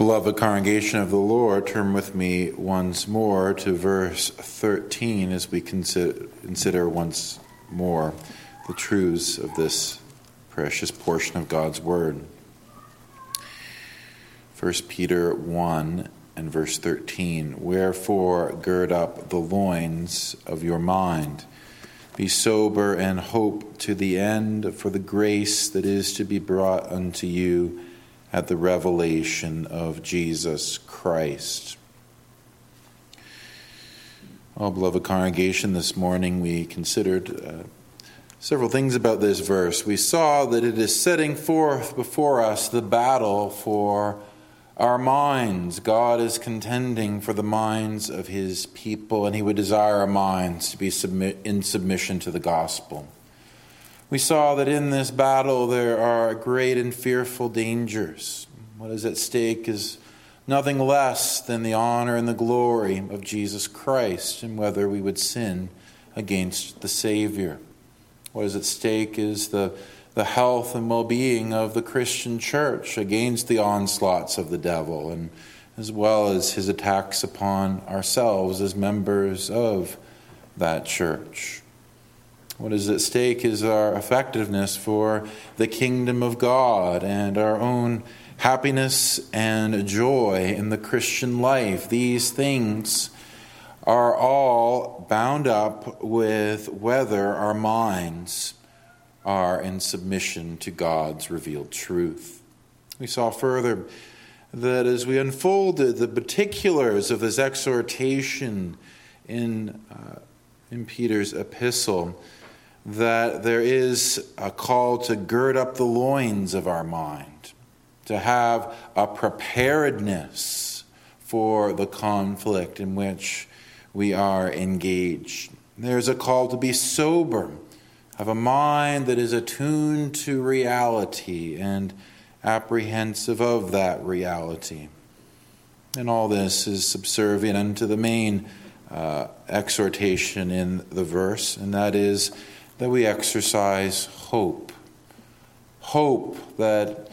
Beloved congregation of the Lord, turn with me once more to verse 13 as we consider once more the truths of this precious portion of God's Word. 1 Peter 1 and verse 13 Wherefore gird up the loins of your mind, be sober and hope to the end for the grace that is to be brought unto you at the revelation of Jesus Christ. Well, beloved congregation, this morning we considered uh, several things about this verse. We saw that it is setting forth before us the battle for our minds. God is contending for the minds of his people, and he would desire our minds to be submit, in submission to the gospel. We saw that in this battle there are great and fearful dangers. What is at stake is nothing less than the honor and the glory of Jesus Christ and whether we would sin against the Savior. What is at stake is the, the health and well being of the Christian church against the onslaughts of the devil, and as well as his attacks upon ourselves as members of that church. What is at stake is our effectiveness for the kingdom of God and our own happiness and joy in the Christian life. These things are all bound up with whether our minds are in submission to God's revealed truth. We saw further that as we unfolded the particulars of this exhortation in, uh, in Peter's epistle, that there is a call to gird up the loins of our mind, to have a preparedness for the conflict in which we are engaged. There's a call to be sober, have a mind that is attuned to reality and apprehensive of that reality. And all this is subservient unto the main uh, exhortation in the verse, and that is that we exercise hope. Hope that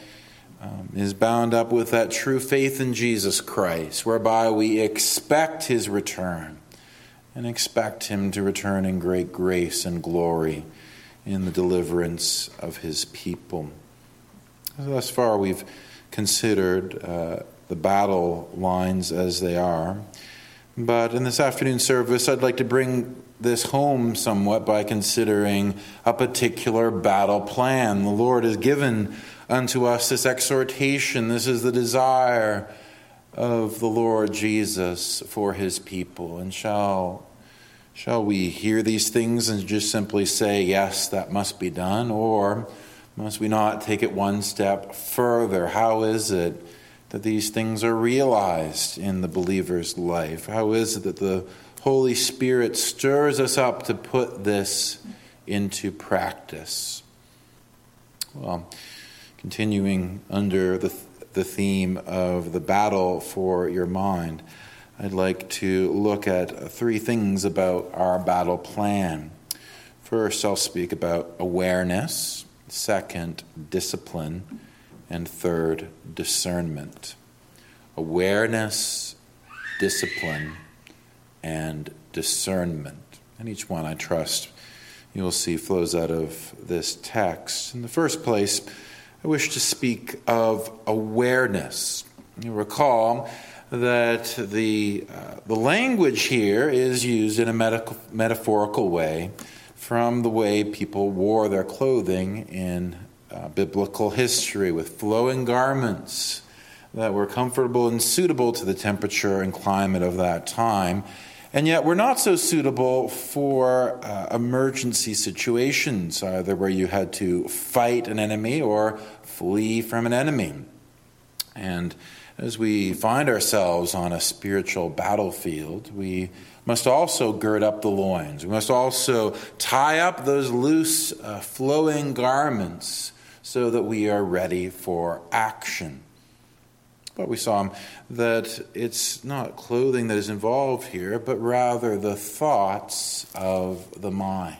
um, is bound up with that true faith in Jesus Christ, whereby we expect his return and expect him to return in great grace and glory in the deliverance of his people. Thus far, we've considered uh, the battle lines as they are. But in this afternoon service, I'd like to bring this home somewhat by considering a particular battle plan. The Lord has given unto us this exhortation. This is the desire of the Lord Jesus for his people. And shall shall we hear these things and just simply say, yes, that must be done? Or must we not take it one step further? How is it that these things are realized in the believer's life? How is it that the Holy Spirit stirs us up to put this into practice. Well, continuing under the, the theme of the battle for your mind, I'd like to look at three things about our battle plan. First, I'll speak about awareness, second, discipline, and third, discernment. Awareness, discipline, and discernment. And each one, I trust, you will see flows out of this text. In the first place, I wish to speak of awareness. You recall that the, uh, the language here is used in a medical, metaphorical way from the way people wore their clothing in uh, biblical history with flowing garments that were comfortable and suitable to the temperature and climate of that time and yet, we're not so suitable for uh, emergency situations, either where you had to fight an enemy or flee from an enemy. And as we find ourselves on a spiritual battlefield, we must also gird up the loins. We must also tie up those loose, uh, flowing garments so that we are ready for action. But we saw that it's not clothing that is involved here, but rather the thoughts of the mind.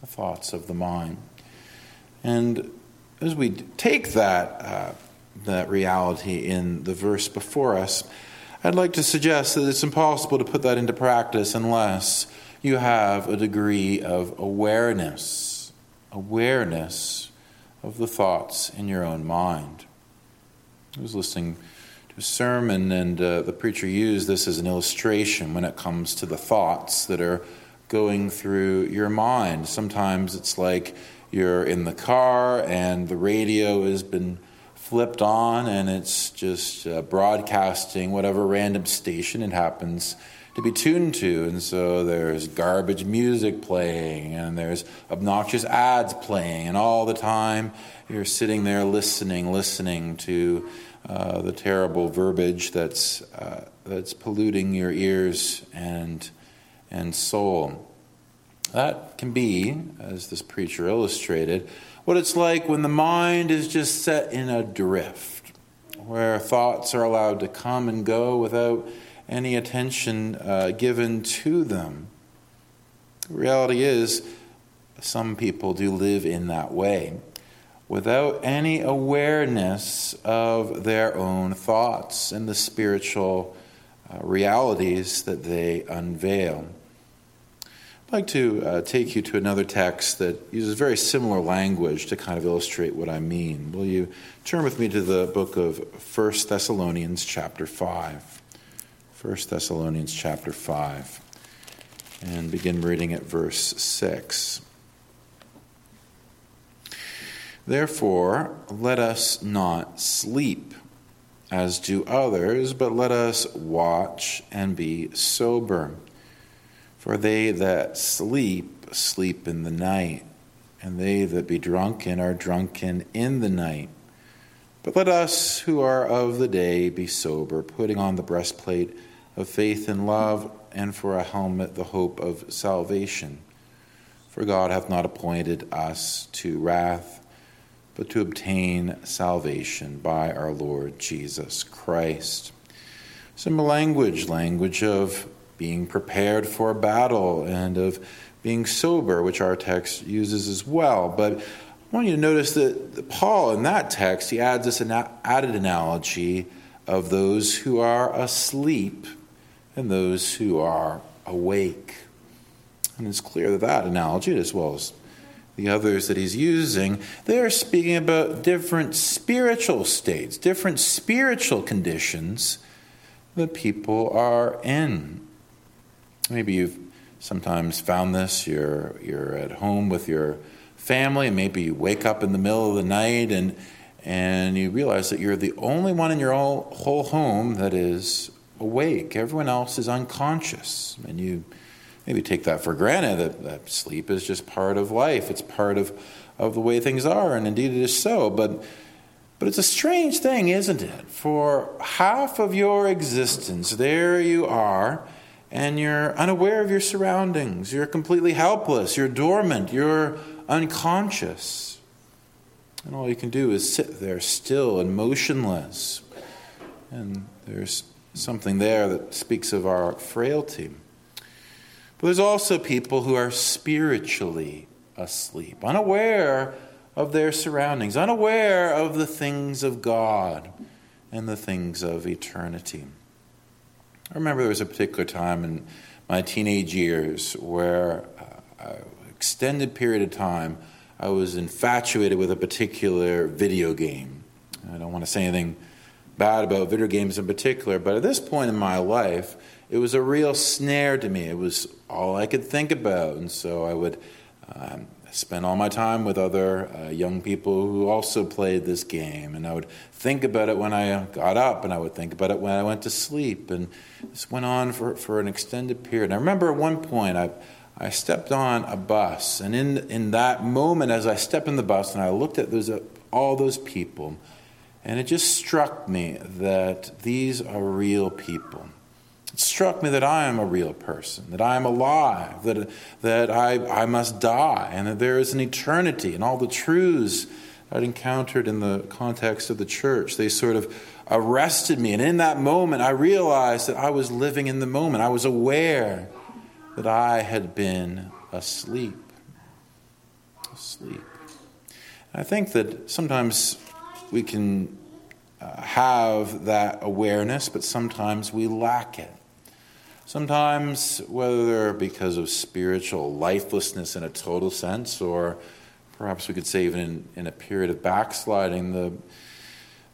The thoughts of the mind. And as we take that uh, that reality in the verse before us. I'd like to suggest that it's impossible to put that into practice unless you have a degree of awareness, awareness of the thoughts in your own mind. I was listening to a sermon, and uh, the preacher used this as an illustration when it comes to the thoughts that are going through your mind. Sometimes it's like you're in the car and the radio has been flipped on and it's just uh, broadcasting whatever random station it happens to be tuned to. And so there's garbage music playing and there's obnoxious ads playing, and all the time you're sitting there listening, listening to uh, the terrible verbiage that's, uh, that's polluting your ears and, and soul. That can be, as this preacher illustrated, what it's like when the mind is just set in a drift, where thoughts are allowed to come and go without any attention uh, given to them. The reality is, some people do live in that way without any awareness of their own thoughts and the spiritual uh, realities that they unveil. I'd like to uh, take you to another text that uses very similar language to kind of illustrate what I mean. Will you turn with me to the book of 1 Thessalonians, chapter 5? 1 Thessalonians, chapter 5, and begin reading at verse 6. Therefore, let us not sleep as do others, but let us watch and be sober. For they that sleep, sleep in the night, and they that be drunken are drunken in the night. But let us who are of the day be sober, putting on the breastplate of faith and love, and for a helmet the hope of salvation. For God hath not appointed us to wrath, but to obtain salvation by our Lord Jesus Christ. Some language, language of being prepared for a battle and of being sober, which our text uses as well. But I want you to notice that Paul, in that text, he adds this added analogy of those who are asleep and those who are awake. And it's clear that that analogy, as well as the others that he's using, they are speaking about different spiritual states, different spiritual conditions that people are in. Maybe you've sometimes found this. You're, you're at home with your family, and maybe you wake up in the middle of the night and, and you realize that you're the only one in your whole home that is awake. Everyone else is unconscious. And you maybe take that for granted that, that sleep is just part of life, it's part of, of the way things are, and indeed it is so. But but it's a strange thing, isn't it? For half of your existence, there you are and you're unaware of your surroundings. You're completely helpless. You're dormant. You're unconscious. And all you can do is sit there still and motionless. And there's something there that speaks of our frailty. But there's also people who are spiritually asleep, unaware of their surroundings, unaware of the things of God and the things of eternity. I remember there was a particular time in my teenage years where, uh, an extended period of time, I was infatuated with a particular video game. I don't want to say anything bad about video games in particular, but at this point in my life, it was a real snare to me. It was all I could think about, and so I would um, spend all my time with other uh, young people who also played this game. And I would think about it when I got up, and I would think about it when I went to sleep. And this went on for, for an extended period. And I remember at one point, I, I stepped on a bus, and in, in that moment, as I stepped in the bus and I looked at those, uh, all those people, and it just struck me that these are real people it struck me that I am a real person, that I am alive, that, that I, I must die, and that there is an eternity, and all the truths I'd encountered in the context of the church. They sort of arrested me. And in that moment, I realized that I was living in the moment. I was aware that I had been asleep. Asleep. I think that sometimes we can uh, have that awareness, but sometimes we lack it. Sometimes, whether because of spiritual lifelessness in a total sense, or perhaps we could say even in, in a period of backsliding, the,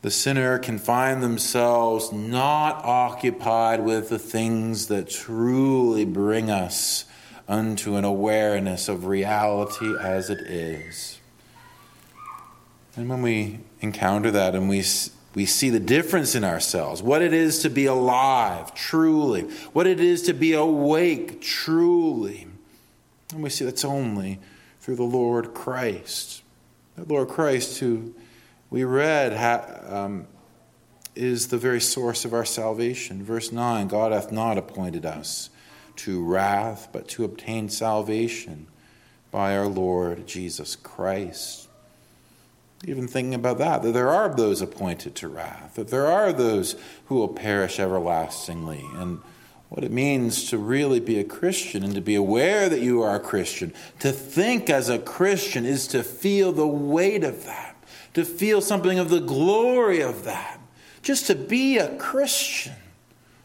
the sinner can find themselves not occupied with the things that truly bring us unto an awareness of reality as it is. And when we encounter that and we we see the difference in ourselves, what it is to be alive truly, what it is to be awake truly. And we see that's only through the Lord Christ. The Lord Christ, who we read, um, is the very source of our salvation. Verse 9 God hath not appointed us to wrath, but to obtain salvation by our Lord Jesus Christ even thinking about that, that there are those appointed to wrath, that there are those who will perish everlastingly, and what it means to really be a Christian and to be aware that you are a Christian. To think as a Christian is to feel the weight of that, to feel something of the glory of that. Just to be a Christian,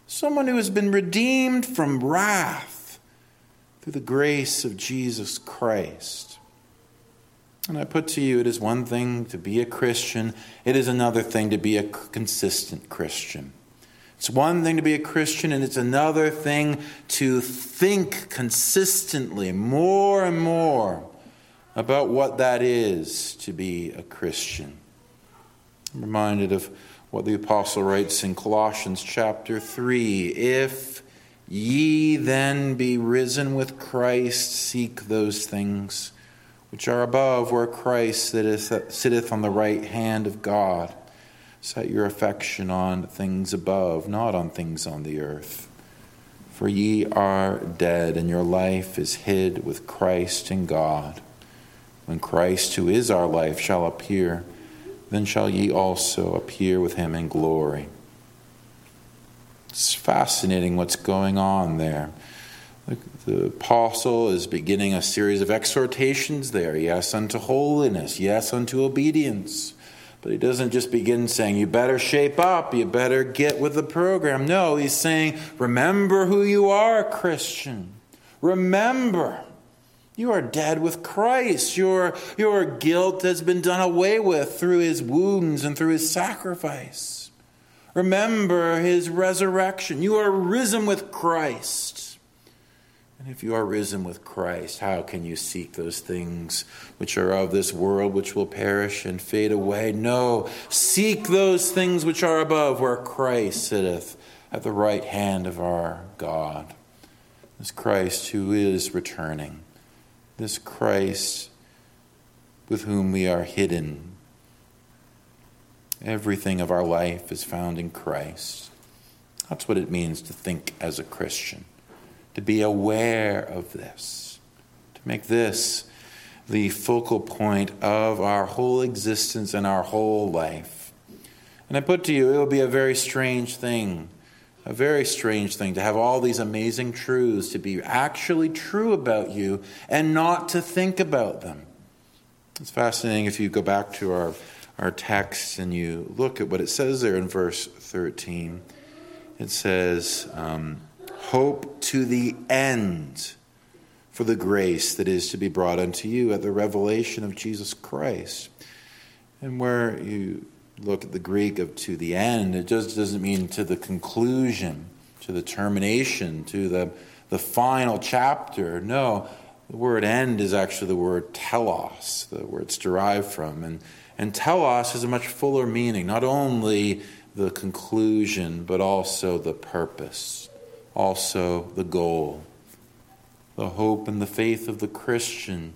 someone who has been redeemed from wrath through the grace of Jesus Christ. And I put to you, it is one thing to be a Christian, it is another thing to be a consistent Christian. It's one thing to be a Christian, and it's another thing to think consistently, more and more, about what that is to be a Christian. I'm reminded of what the apostle writes in Colossians chapter 3 If ye then be risen with Christ, seek those things which are above where Christ sitteth, on the right hand of God. Set your affection on things above, not on things on the earth. For ye are dead, and your life is hid with Christ in God. When Christ, who is our life, shall appear, then shall ye also appear with him in glory. It's fascinating what's going on there. The apostle is beginning a series of exhortations there. Yes, unto holiness. Yes, unto obedience. But he doesn't just begin saying, you better shape up, you better get with the program. No, he's saying, remember who you are, Christian. Remember, you are dead with Christ. Your, your guilt has been done away with through his wounds and through his sacrifice. Remember his resurrection. You are risen with Christ. And if you are risen with Christ, how can you seek those things which are of this world, which will perish and fade away? No, seek those things which are above, where Christ sitteth at the right hand of our God. This Christ who is returning, this Christ with whom we are hidden. Everything of our life is found in Christ. That's what it means to think as a Christian to be aware of this, to make this the focal point of our whole existence and our whole life. And I put to you, it will be a very strange thing, a very strange thing to have all these amazing truths to be actually true about you and not to think about them. It's fascinating if you go back to our, our text and you look at what it says there in verse 13. It says, um, hope to the end for the grace that is to be brought unto you at the revelation of Jesus Christ. And where you look at the Greek of to the end, it just doesn't mean to the conclusion, to the termination, to the, the final chapter. No, the word end is actually the word telos, the word it's derived from. And, and telos has a much fuller meaning, not only the conclusion, but also the purpose also the goal. The hope and the faith of the Christian.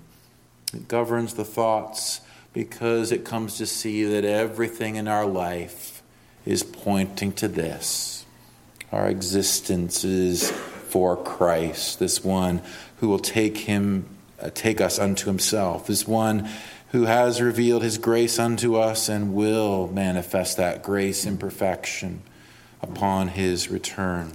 It governs the thoughts because it comes to see that everything in our life is pointing to this. Our existence is for Christ, this one who will take him uh, take us unto himself, this one who has revealed his grace unto us and will manifest that grace in perfection upon his return.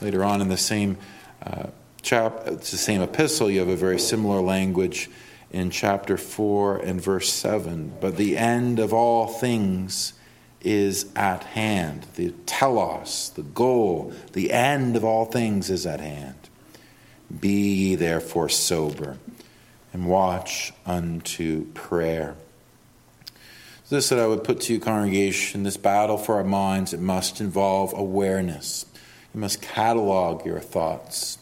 Later on in the same uh, chap, it's the same epistle, you have a very similar language in chapter 4 and verse 7. But the end of all things is at hand. The telos, the goal, the end of all things is at hand. Be ye therefore sober and watch unto prayer. This that I would put to you, congregation, this battle for our minds, it must involve awareness. You must catalog your thoughts.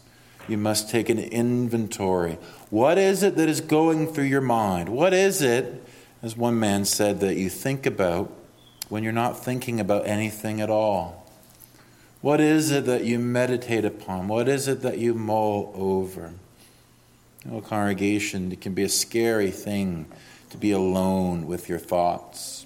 You must take an inventory. What is it that is going through your mind? What is it, as one man said, that you think about when you're not thinking about anything at all? What is it that you meditate upon? What is it that you mull over? You know, congregation, it can be a scary thing to be alone with your thoughts.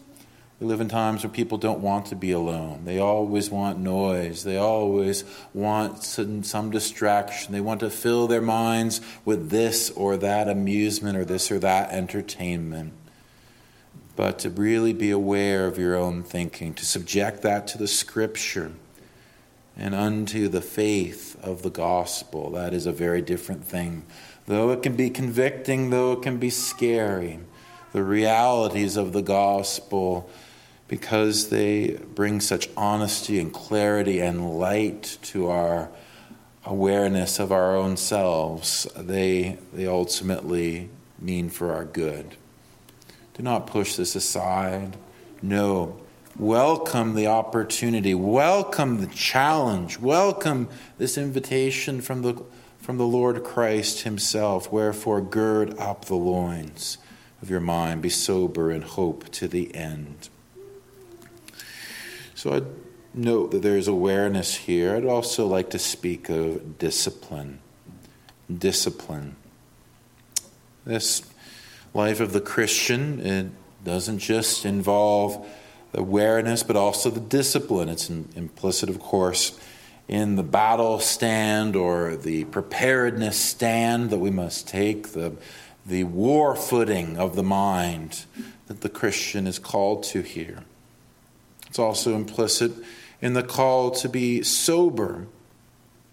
We live in times where people don't want to be alone. They always want noise. They always want some, some, distraction. They want to fill their minds with this or that amusement or this or that entertainment. But to really be aware of your own thinking, to subject that to the scripture and unto the faith of the gospel, that is a very different thing. Though it can be convicting, though it can be scary the realities of the gospel because they bring such honesty and clarity and light to our awareness of our own selves, they, they ultimately mean for our good. Do not push this aside. No. Welcome the opportunity. Welcome the challenge. Welcome this invitation from the, from the Lord Christ Himself. Wherefore, gird up the loins of your mind. Be sober and hope to the end. So I'd note that there's awareness here. I'd also like to speak of discipline. Discipline. This life of the Christian, it doesn't just involve awareness, but also the discipline. It's implicit, of course, in the battle stand or the preparedness stand that we must take, the the war footing of the mind that the Christian is called to here. It's also implicit in the call to be sober.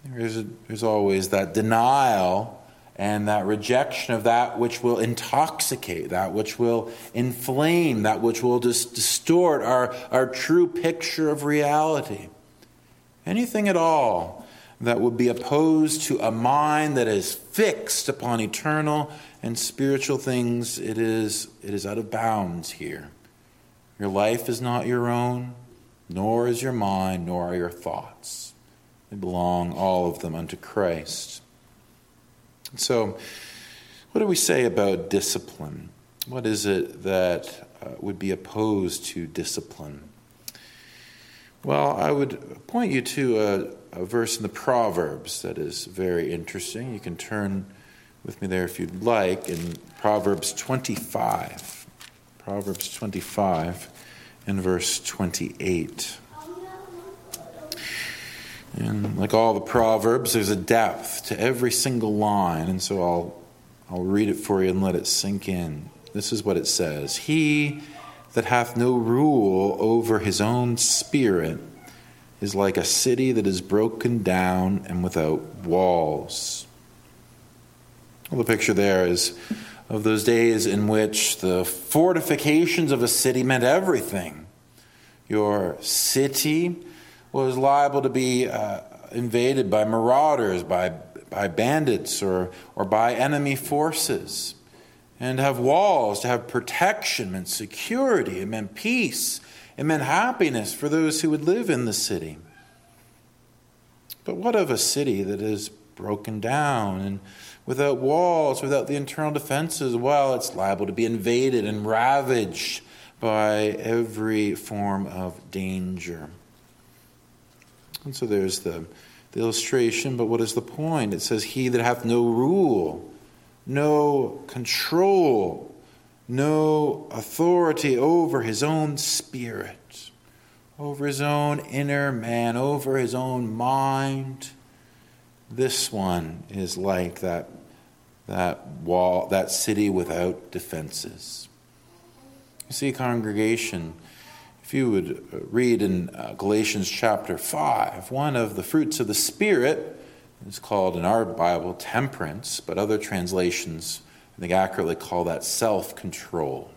There's, a, there's always that denial and that rejection of that which will intoxicate, that which will inflame, that which will just distort our, our true picture of reality. Anything at all that would be opposed to a mind that is fixed upon eternal and spiritual things, it is, it is out of bounds here. Your life is not your own, nor is your mind, nor are your thoughts. They belong, all of them, unto Christ. So, what do we say about discipline? What is it that uh, would be opposed to discipline? Well, I would point you to a, a verse in the Proverbs that is very interesting. You can turn with me there if you'd like in Proverbs 25. Proverbs 25 and verse 28. And like all the Proverbs, there's a depth to every single line, and so I'll, I'll read it for you and let it sink in. This is what it says He that hath no rule over his own spirit is like a city that is broken down and without walls. Well, the picture there is of those days in which the fortifications of a city meant everything. Your city was liable to be uh, invaded by marauders, by, by bandits, or, or by enemy forces. And to have walls, to have protection meant security, it meant peace, it meant happiness for those who would live in the city. But what of a city that is broken down and without walls, without the internal defenses, well, it's liable to be invaded and ravaged by every form of danger. And so there's the, the illustration, but what is the point? It says, He that hath no rule, no control, no authority over his own spirit, over his own inner man, over his own mind. This one is like that that wall, that city without defenses. You see, congregation, if you would read in uh, Galatians chapter 5, one of the fruits of the Spirit is called in our Bible temperance, but other translations, I think, accurately call that self control.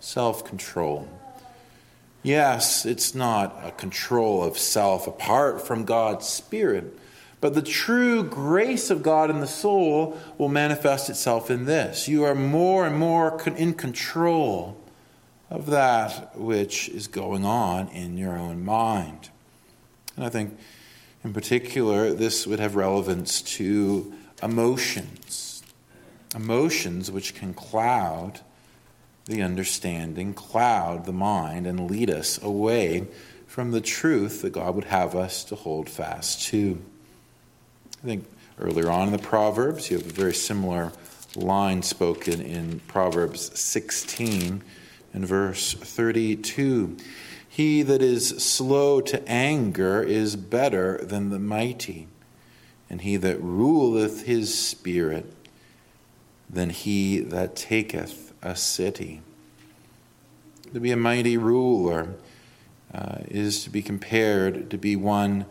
Self control. Yes, it's not a control of self apart from God's Spirit, but the true grace of God in the soul will manifest itself in this. You are more and more in control of that which is going on in your own mind. And I think, in particular, this would have relevance to emotions. Emotions which can cloud the understanding, cloud the mind, and lead us away from the truth that God would have us to hold fast to. I think earlier on in the Proverbs, you have a very similar line spoken in Proverbs 16 and verse 32. He that is slow to anger is better than the mighty, and he that ruleth his spirit than he that taketh a city. To be a mighty ruler uh, is to be compared to be one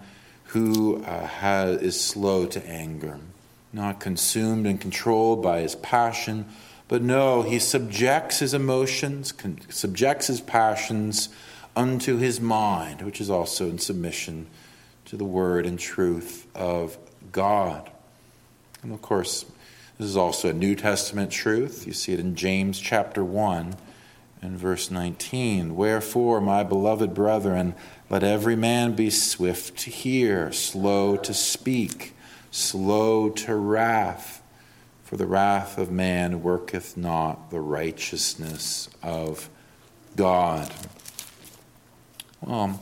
who uh, has, is slow to anger, not consumed and controlled by his passion, but no, he subjects his emotions, con- subjects his passions unto his mind, which is also in submission to the word and truth of God. And of course, this is also a New Testament truth. You see it in James chapter 1 and verse 19. Wherefore, my beloved brethren, let every man be swift to hear, slow to speak, slow to wrath. For the wrath of man worketh not the righteousness of God. Well,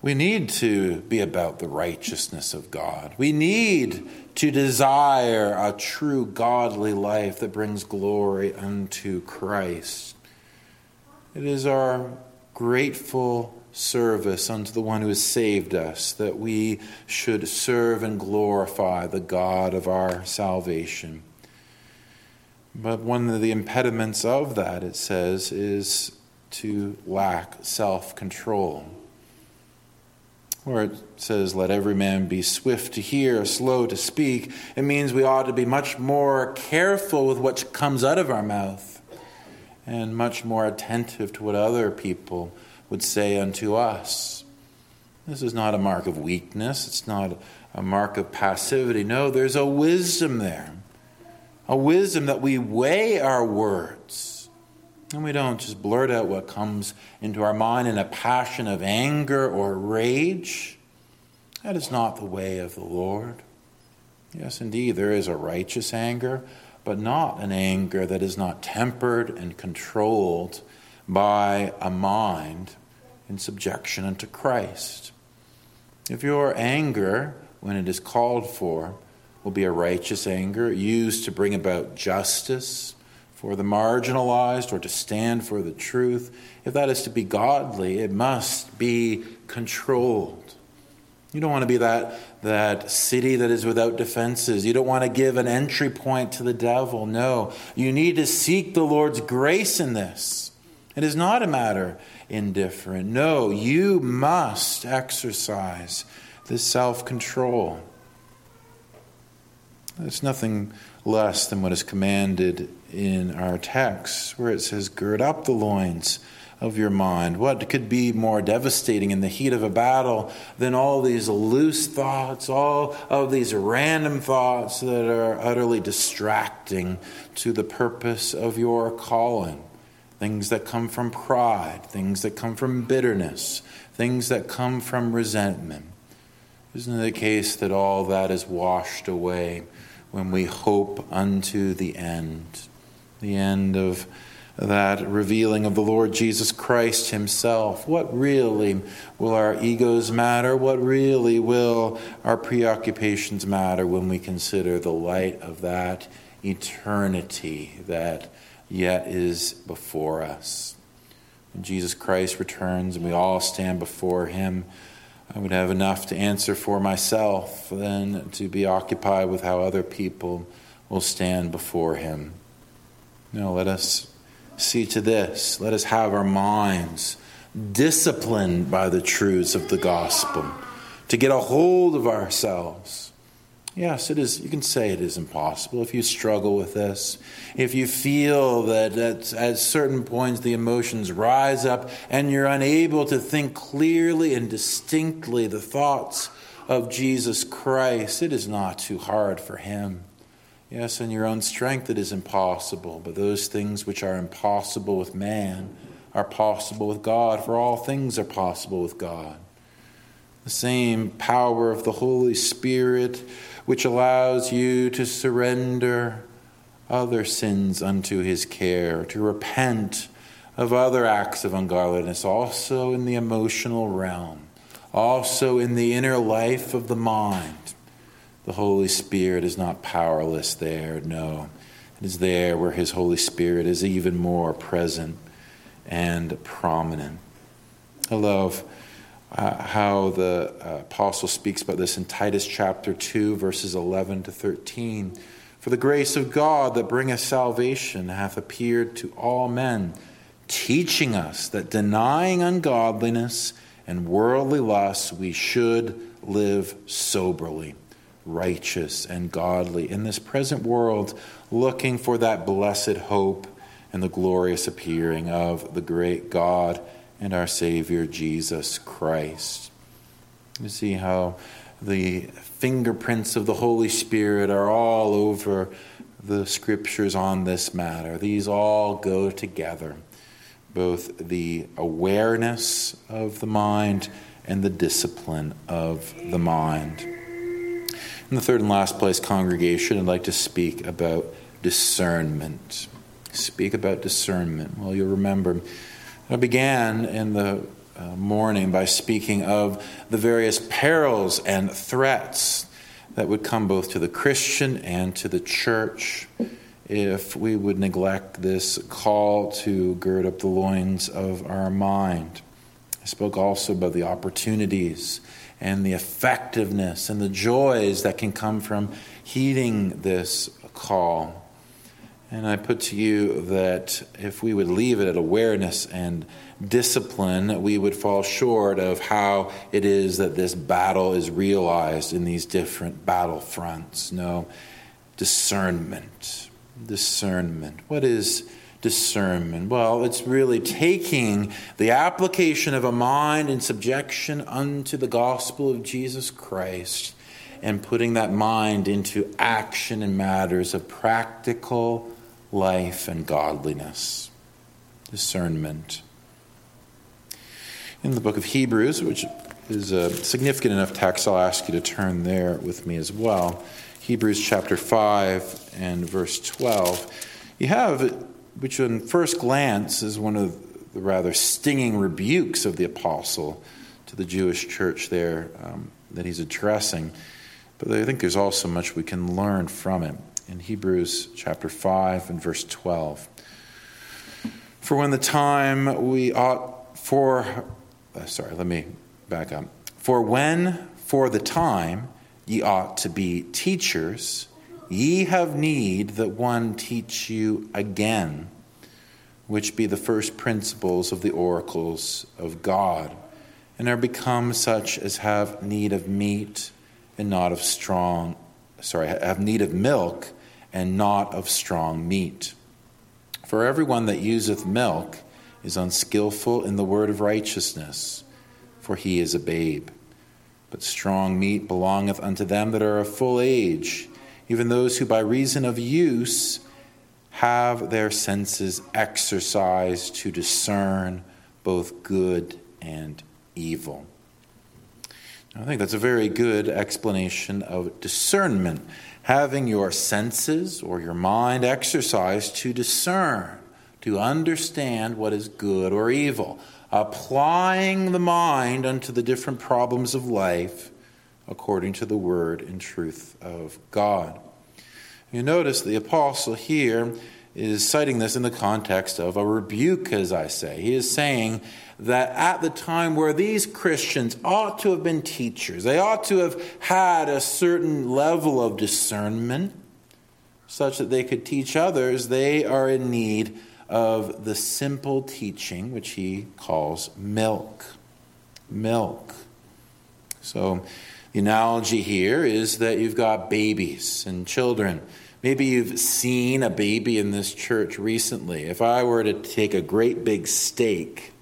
we need to be about the righteousness of God. We need to desire a true godly life that brings glory unto Christ. It is our grateful service unto the one who has saved us that we should serve and glorify the God of our salvation. But one of the impediments of that, it says, is to lack self control where it says, Let every man be swift to hear, slow to speak, it means we ought to be much more careful with what comes out of our mouth and much more attentive to what other people would say unto us. This is not a mark of weakness, it's not a mark of passivity. No, there's a wisdom there. A wisdom that we weigh our words. And we don't just blurt out what comes into our mind in a passion of anger or rage. That is not the way of the Lord. Yes, indeed, there is a righteous anger, but not an anger that is not tempered and controlled by a mind in subjection unto Christ. If your anger, when it is called for, will be a righteous anger used to bring about justice for the marginalized or to stand for the truth, if that is to be godly, it must be controlled. You don't want to be that, that city that is without defenses. You don't want to give an entry point to the devil. No. You need to seek the Lord's grace in this. It is not a matter indifferent. No, you must exercise this self control. It's nothing less than what is commanded in our text, where it says, Gird up the loins of your mind. What could be more devastating in the heat of a battle than all these loose thoughts, all of these random thoughts that are utterly distracting to the purpose of your calling? Things that come from pride, things that come from bitterness, things that come from resentment. Isn't it the case that all that is washed away when we hope unto the end? The end of that revealing of the Lord Jesus Christ Himself. What really will our egos matter? What really will our preoccupations matter when we consider the light of that eternity that yet is before us? When Jesus Christ returns and we all stand before Him, I would have enough to answer for myself than to be occupied with how other people will stand before Him. Now, let us see to this. Let us have our minds disciplined by the truths of the gospel to get a hold of ourselves. Yes, it is. You can say it is impossible if you struggle with this. If you feel that at, at certain points the emotions rise up and you're unable to think clearly and distinctly the thoughts of Jesus Christ, it is not too hard for Him. Yes, in your own strength it is impossible, but those things which are impossible with man are possible with God, for all things are possible with God. The same power of the Holy Spirit which allows you to surrender other sins unto his care, to repent of other acts of ungodliness, also in the emotional realm, also in the inner life of the mind. The Holy Spirit is not powerless there, no. It is there where his Holy Spirit is even more present and prominent. I love uh, how the uh, apostle speaks about this in Titus chapter 2, verses 11 to 13. For the grace of God that bringeth salvation hath appeared to all men, teaching us that denying ungodliness and worldly lusts, we should live soberly, righteous, and godly in this present world, looking for that blessed hope and the glorious appearing of the great God and our Savior Jesus Christ. You see how the fingerprints of the Holy Spirit are all over the scriptures on this matter. These all go together both the awareness of the mind and the discipline of the mind. In the third and last place, congregation, I'd like to speak about discernment. Speak about discernment. Well, you'll remember I began in the uh, morning by speaking of the various perils and threats that would come both to the Christian and to the church if we would neglect this call to gird up the loins of our mind. I spoke also about the opportunities and the effectiveness and the joys that can come from heeding this call. And I put to you that if we would leave it at awareness and discipline, we would fall short of how it is that this battle is realized in these different battle fronts. No, discernment. Discernment. What is discernment? Well, it's really taking the application of a mind in subjection unto the gospel of Jesus Christ and putting that mind into action in matters of practical life and godliness. Discernment. In the book of Hebrews, which is a significant enough text, I'll ask you to turn there with me as well. Hebrews chapter 5 and verse 12. You have, which on first glance is one of the rather stinging rebukes of the apostle to the Jewish church there um, that he's addressing. But I think there's also much we can learn from it in Hebrews chapter 5 and verse 12. For when the time we ought for, uh, sorry, let me back up. For when for the time ye ought to be teachers, ye have need that one teach you again, which be the first principles of the oracles of God, and are become such as have need of meat and not of strong, sorry, have need of milk and not of strong meat. For everyone that useth milk is unskillful in the word of righteousness, for he is a babe. But strong meat belongeth unto them that are of full age, even those who by reason of use have their senses exercised to discern both good and evil. I think that's a very good explanation of discernment having your senses or your mind exercised to discern, to understand what is good or evil, applying the mind unto the different problems of life according to the word and truth of God. You notice the apostle here is citing this in the context of a rebuke, as I say. He is saying that at the time where these Christians ought to have been teachers, they ought to have had a certain level of discernment such that they could teach others, they are in need of the simple teaching, which he calls milk. Milk. So, The analogy here is that you've got babies and children. Maybe you've seen a baby in this church recently. If I were to take a great big steak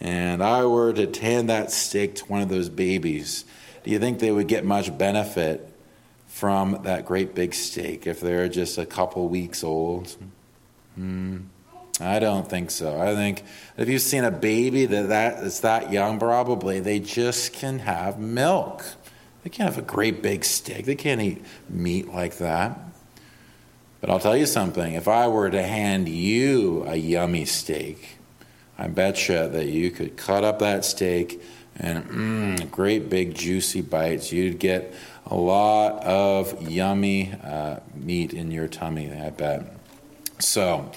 and I were to hand that steak to one of those babies, do you think they would get much benefit from that great big steak if they're just a couple weeks old? Hmm. I don't think so. I think if you've seen a baby that, that is that young, probably they just can have milk. They can't have a great big steak. They can't eat meat like that. But I'll tell you something if I were to hand you a yummy steak, I betcha that you could cut up that steak and mmm, great big juicy bites. You'd get a lot of yummy uh, meat in your tummy, I bet. So,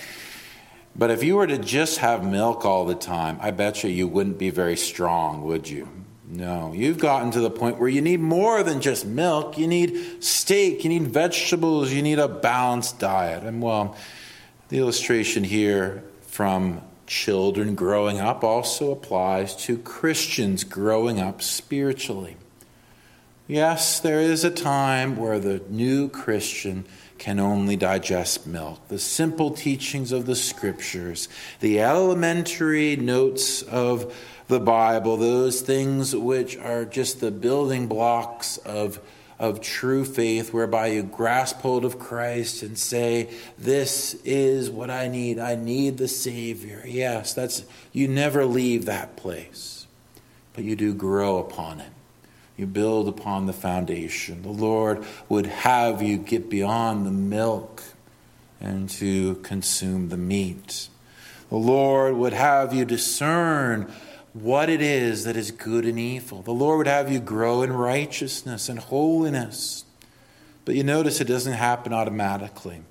but if you were to just have milk all the time, I bet you you wouldn't be very strong, would you? No, you've gotten to the point where you need more than just milk. You need steak, you need vegetables, you need a balanced diet. And well, the illustration here from children growing up also applies to Christians growing up spiritually. Yes, there is a time where the new Christian can only digest milk. The simple teachings of the scriptures, the elementary notes of the Bible, those things which are just the building blocks of, of true faith, whereby you grasp hold of Christ and say, This is what I need. I need the Savior. Yes, that's you never leave that place, but you do grow upon it. You build upon the foundation. The Lord would have you get beyond the milk and to consume the meat. The Lord would have you discern what it is that is good and evil. The Lord would have you grow in righteousness and holiness. But you notice it doesn't happen automatically.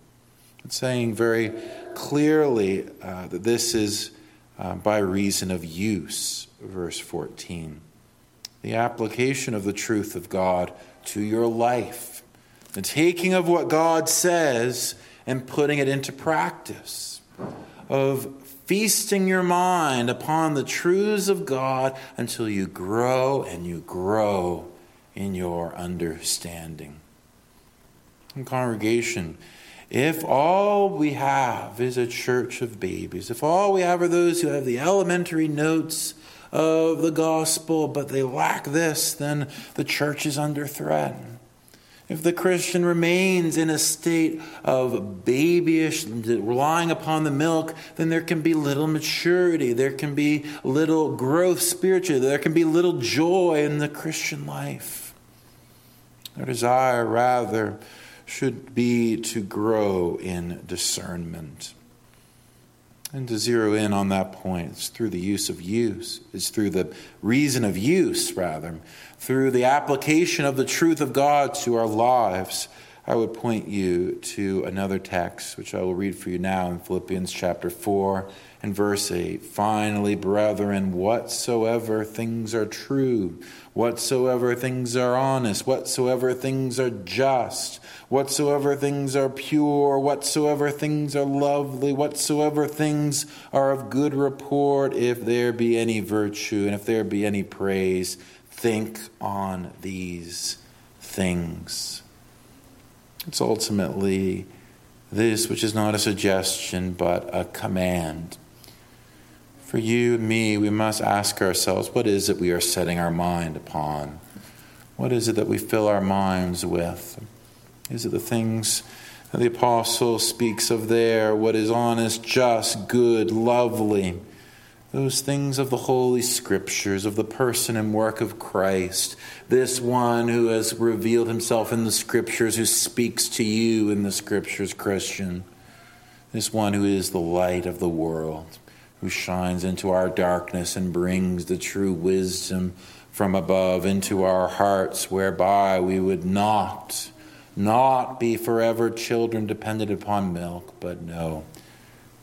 It's saying very clearly uh, that this is uh, by reason of use, verse 14 the application of the truth of God to your life, the taking of what God says and putting it into practice, of feasting your mind upon the truths of God until you grow and you grow in your understanding. And congregation, if all we have is a church of babies, if all we have are those who have the elementary notes of the gospel, but they lack this, then the church is under threat. If the Christian remains in a state of babyish, relying upon the milk, then there can be little maturity. There can be little growth spiritually. There can be little joy in the Christian life. Our desire, rather, should be to grow in discernment. And to zero in on that point, it's through the use of use. It's through the reason of use, rather, through the application of the truth of God to our lives. I would point you to another text, which I will read for you now in Philippians chapter 4 and verse 8. Finally, brethren, whatsoever things are true, whatsoever things are honest, whatsoever things are just, whatsoever things are pure, whatsoever things are lovely, whatsoever things are of good report, if there be any virtue and if there be any praise, think on these things. It's ultimately this which is not a suggestion but a command. For you and me, we must ask ourselves what is it we are setting our mind upon? What is it that we fill our minds with? Is it the things that the apostle speaks of there? What is honest, just, good, lovely? Those things of the Holy Scriptures, of the person and work of Christ, this one who has revealed himself in the Scriptures, who speaks to you in the Scriptures, Christian, this one who is the light of the world, who shines into our darkness and brings the true wisdom from above into our hearts, whereby we would not not be forever children dependent upon milk, but no,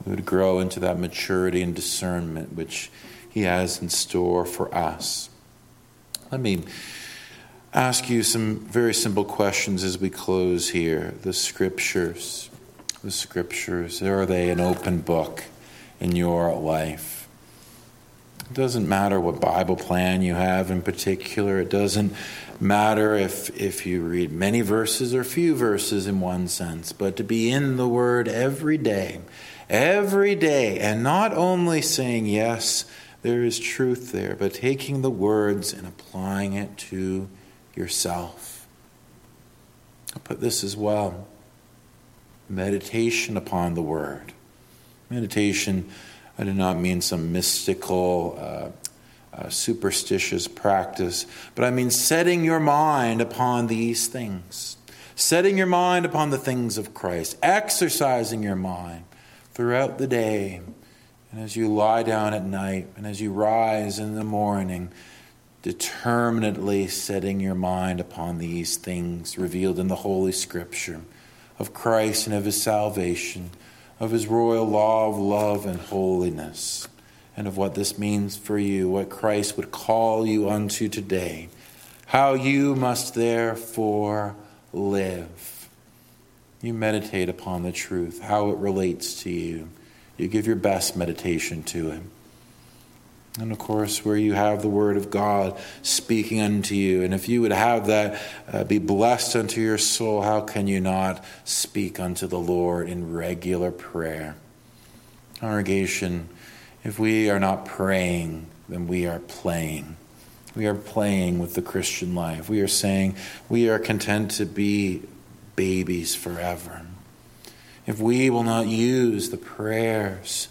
we would grow into that maturity and discernment which He has in store for us. Let me ask you some very simple questions as we close here. The scriptures, the scriptures, are they an open book in your life? It doesn't matter what Bible plan you have in particular. It doesn't matter if, if you read many verses or few verses in one sense, but to be in the Word every day, every day, and not only saying, yes, there is truth there, but taking the words and applying it to yourself. I'll put this as well meditation upon the Word. Meditation, I do not mean some mystical, uh, uh, superstitious practice, but I mean setting your mind upon these things, setting your mind upon the things of Christ, exercising your mind throughout the day, and as you lie down at night, and as you rise in the morning, determinedly setting your mind upon these things revealed in the Holy Scripture of Christ and of His salvation, of His royal law of love and holiness and of what this means for you, what Christ would call you unto today, how you must therefore live. You meditate upon the truth, how it relates to you. You give your best meditation to it. And of course, where you have the Word of God speaking unto you. And if you would have that uh, be blessed unto your soul, how can you not speak unto the Lord in regular prayer? Congregation, if we are not praying, then we are playing. We are playing with the Christian life. We are saying we are content to be babies forever. If we will not use the prayers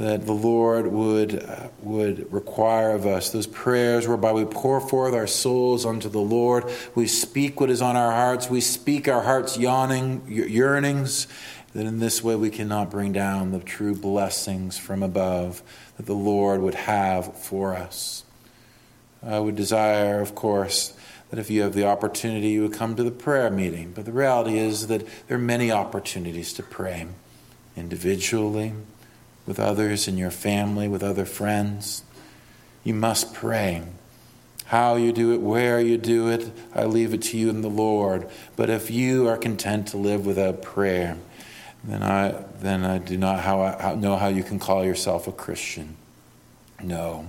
that the Lord would, uh, would require of us, those prayers whereby we pour forth our souls unto the Lord, we speak what is on our hearts, we speak our hearts' yawning, yearnings, that in this way we cannot bring down the true blessings from above that the Lord would have for us. I would desire, of course, that if you have the opportunity, you would come to the prayer meeting. But the reality is that there are many opportunities to pray individually, with others in your family, with other friends. You must pray. How you do it, where you do it, I leave it to you and the Lord. But if you are content to live without prayer, then I, then I do not how I, know how you can call yourself a Christian. No.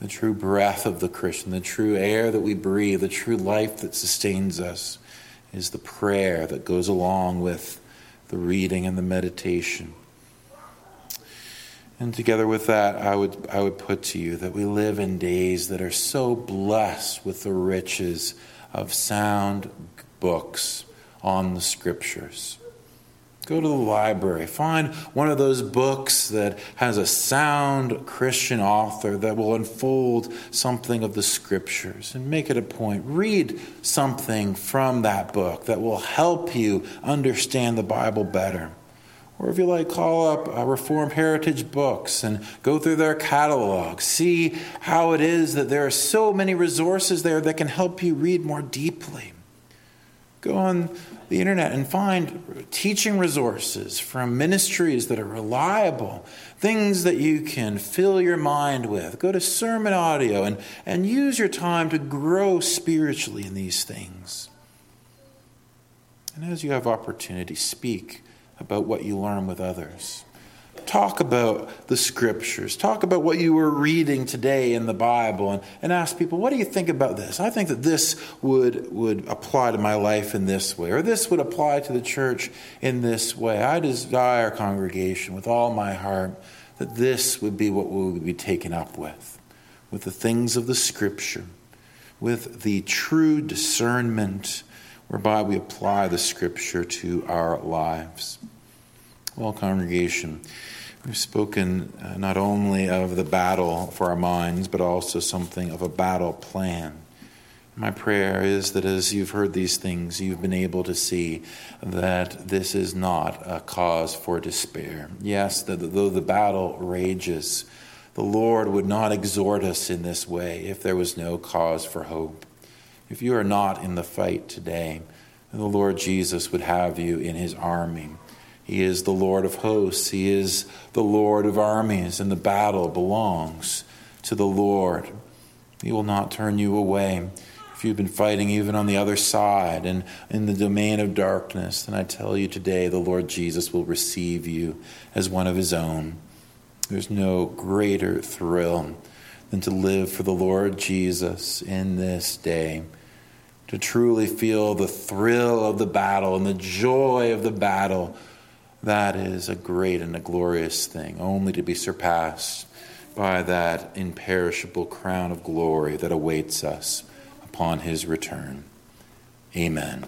The true breath of the Christian, the true air that we breathe, the true life that sustains us is the prayer that goes along with the reading and the meditation. And together with that, I would, I would put to you that we live in days that are so blessed with the riches of sound books on the scriptures. Go to the library. Find one of those books that has a sound Christian author that will unfold something of the scriptures and make it a point. Read something from that book that will help you understand the Bible better. Or if you like, call up uh, Heritage Books and go through their catalog. See how it is that there are so many resources there that can help you read more deeply. Go on the internet and find teaching resources from ministries that are reliable, things that you can fill your mind with. Go to sermon audio and, and use your time to grow spiritually in these things. And as you have opportunity, speak about what you learn with others talk about the scriptures, talk about what you were reading today in the Bible, and, and ask people, what do you think about this? I think that this would, would apply to my life in this way, or this would apply to the church in this way. I desire, congregation, with all my heart, that this would be what we would be taken up with, with the things of the scripture, with the true discernment whereby we apply the scripture to our lives. Well, congregation, We've spoken uh, not only of the battle for our minds, but also something of a battle plan. My prayer is that as you've heard these things, you've been able to see that this is not a cause for despair. Yes, that though the battle rages, the Lord would not exhort us in this way if there was no cause for hope. If you are not in the fight today, the Lord Jesus would have you in his army he is the Lord of hosts. He is the Lord of armies, and the battle belongs to the Lord. He will not turn you away. If you've been fighting even on the other side and in the domain of darkness, then I tell you today the Lord Jesus will receive you as one of his own. There's no greater thrill than to live for the Lord Jesus in this day. To truly feel the thrill of the battle and the joy of the battle, that is a great and a glorious thing, only to be surpassed by that imperishable crown of glory that awaits us upon his return. Amen.